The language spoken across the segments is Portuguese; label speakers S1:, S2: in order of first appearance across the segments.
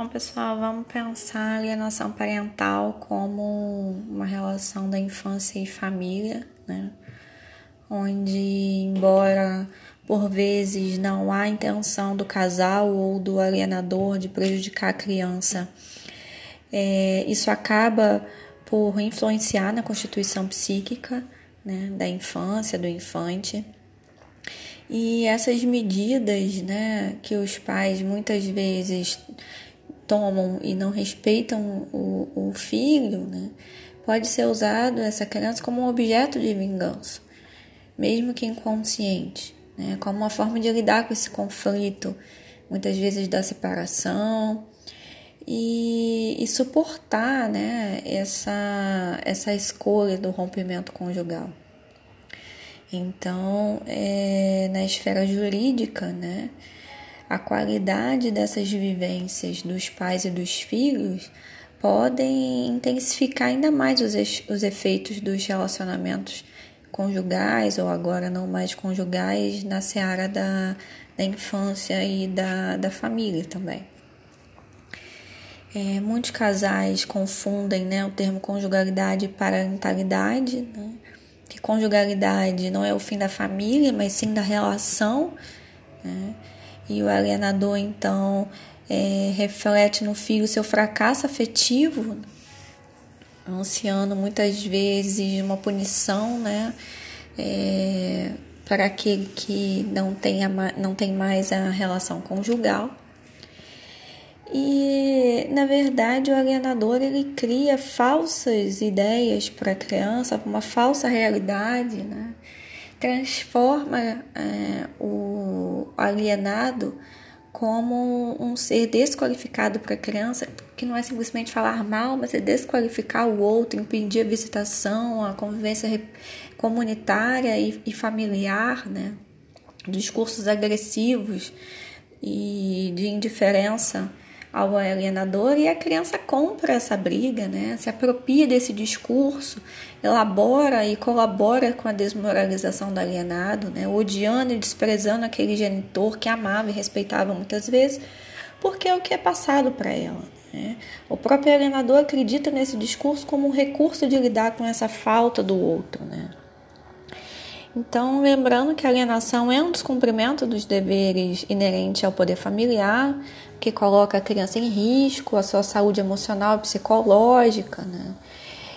S1: Bom, pessoal, vamos pensar a alienação parental como uma relação da infância e família, né? Onde, embora por vezes não há intenção do casal ou do alienador de prejudicar a criança, é, isso acaba por influenciar na constituição psíquica né, da infância, do infante. E essas medidas né, que os pais muitas vezes tomam e não respeitam o, o filho, né, pode ser usado essa criança como um objeto de vingança, mesmo que inconsciente, né, como uma forma de lidar com esse conflito, muitas vezes da separação, e, e suportar né, essa, essa escolha do rompimento conjugal. Então, é, na esfera jurídica, né, a qualidade dessas vivências dos pais e dos filhos podem intensificar ainda mais os, os efeitos dos relacionamentos conjugais ou agora não mais conjugais na seara da, da infância e da, da família também. É, muitos casais confundem né, o termo conjugalidade e parentalidade, né, que conjugalidade não é o fim da família, mas sim da relação. Né, e o alienador, então, é, reflete no filho seu fracasso afetivo, anunciando muitas vezes uma punição, né? É, para aquele que não, tenha, não tem mais a relação conjugal. E, na verdade, o alienador ele cria falsas ideias para a criança, uma falsa realidade, né? Transforma é, o alienado como um ser desqualificado para a criança, que não é simplesmente falar mal, mas é desqualificar o outro, impedir a visitação, a convivência comunitária e, e familiar, né? discursos agressivos e de indiferença ao alienador e a criança compra essa briga, né? Se apropria desse discurso, elabora e colabora com a desmoralização do alienado, né? Odiando e desprezando aquele genitor que amava e respeitava muitas vezes, porque é o que é passado para ela. Né? O próprio alienador acredita nesse discurso como um recurso de lidar com essa falta do outro? Então, lembrando que a alienação é um descumprimento dos deveres inerentes ao poder familiar, que coloca a criança em risco, a sua saúde emocional e psicológica, né?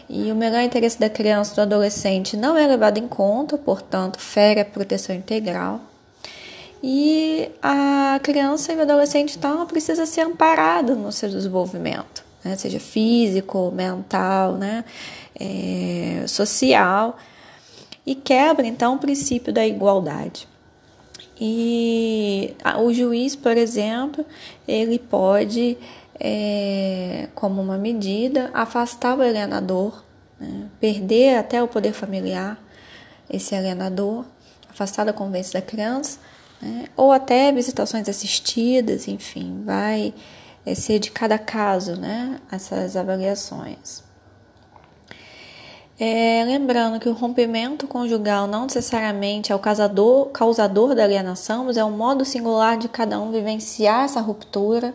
S1: E o melhor interesse da criança e do adolescente não é levado em conta, portanto, fere a proteção integral. E a criança e o adolescente, então, precisa ser amparado no seu desenvolvimento, né? seja físico, mental, né? É, social, e quebra, então, o princípio da igualdade. E o juiz, por exemplo, ele pode, é, como uma medida, afastar o alienador, né? perder até o poder familiar, esse alienador, afastar da convivência da criança, né? ou até visitações assistidas, enfim, vai é, ser de cada caso, né? Essas avaliações. É, lembrando que o rompimento conjugal não necessariamente é o causador, causador da alienação, mas é um modo singular de cada um vivenciar essa ruptura.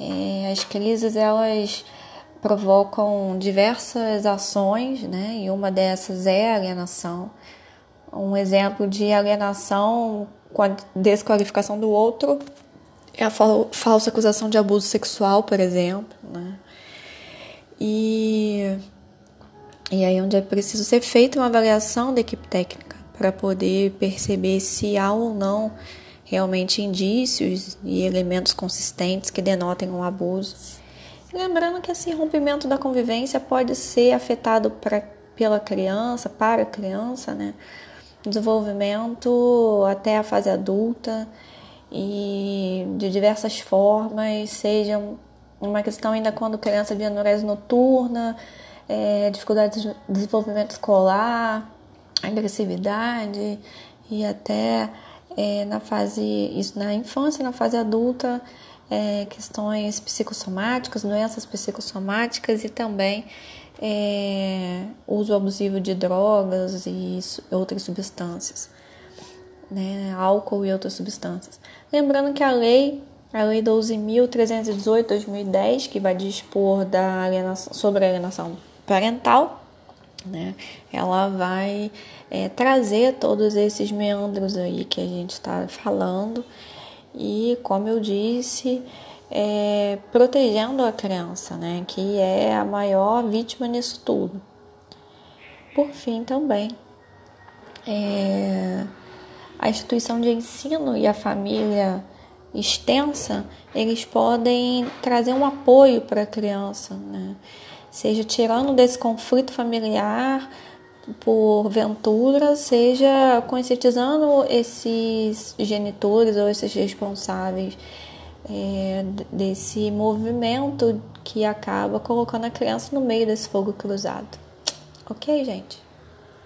S1: É, as crises elas provocam diversas ações, né? E uma dessas é a alienação. Um exemplo de alienação com a desqualificação do outro é a falsa acusação de abuso sexual, por exemplo, né? E e aí onde é preciso ser feita uma avaliação da equipe técnica para poder perceber se há ou não realmente indícios e elementos consistentes que denotem um abuso. lembrando que esse rompimento da convivência pode ser afetado pra, pela criança, para a criança, né? Desenvolvimento até a fase adulta e de diversas formas, seja uma questão ainda quando criança de anorese noturna, é, dificuldade de desenvolvimento escolar, agressividade e até é, na fase, isso na infância, na fase adulta, é, questões psicossomáticas, doenças psicossomáticas e também é, uso abusivo de drogas e outras substâncias, né, álcool e outras substâncias. Lembrando que a lei a Lei 12.318-2010, que vai dispor da alienação, sobre a alienação parental, né? Ela vai é, trazer todos esses meandros aí que a gente está falando e, como eu disse, é, protegendo a criança, né? Que é a maior vítima nisso tudo. Por fim, também, é, a instituição de ensino e a família extensa, eles podem trazer um apoio para a criança, né? Seja tirando desse conflito familiar por ventura, seja conscientizando esses genitores ou esses responsáveis é, desse movimento que acaba colocando a criança no meio desse fogo cruzado. Ok, gente?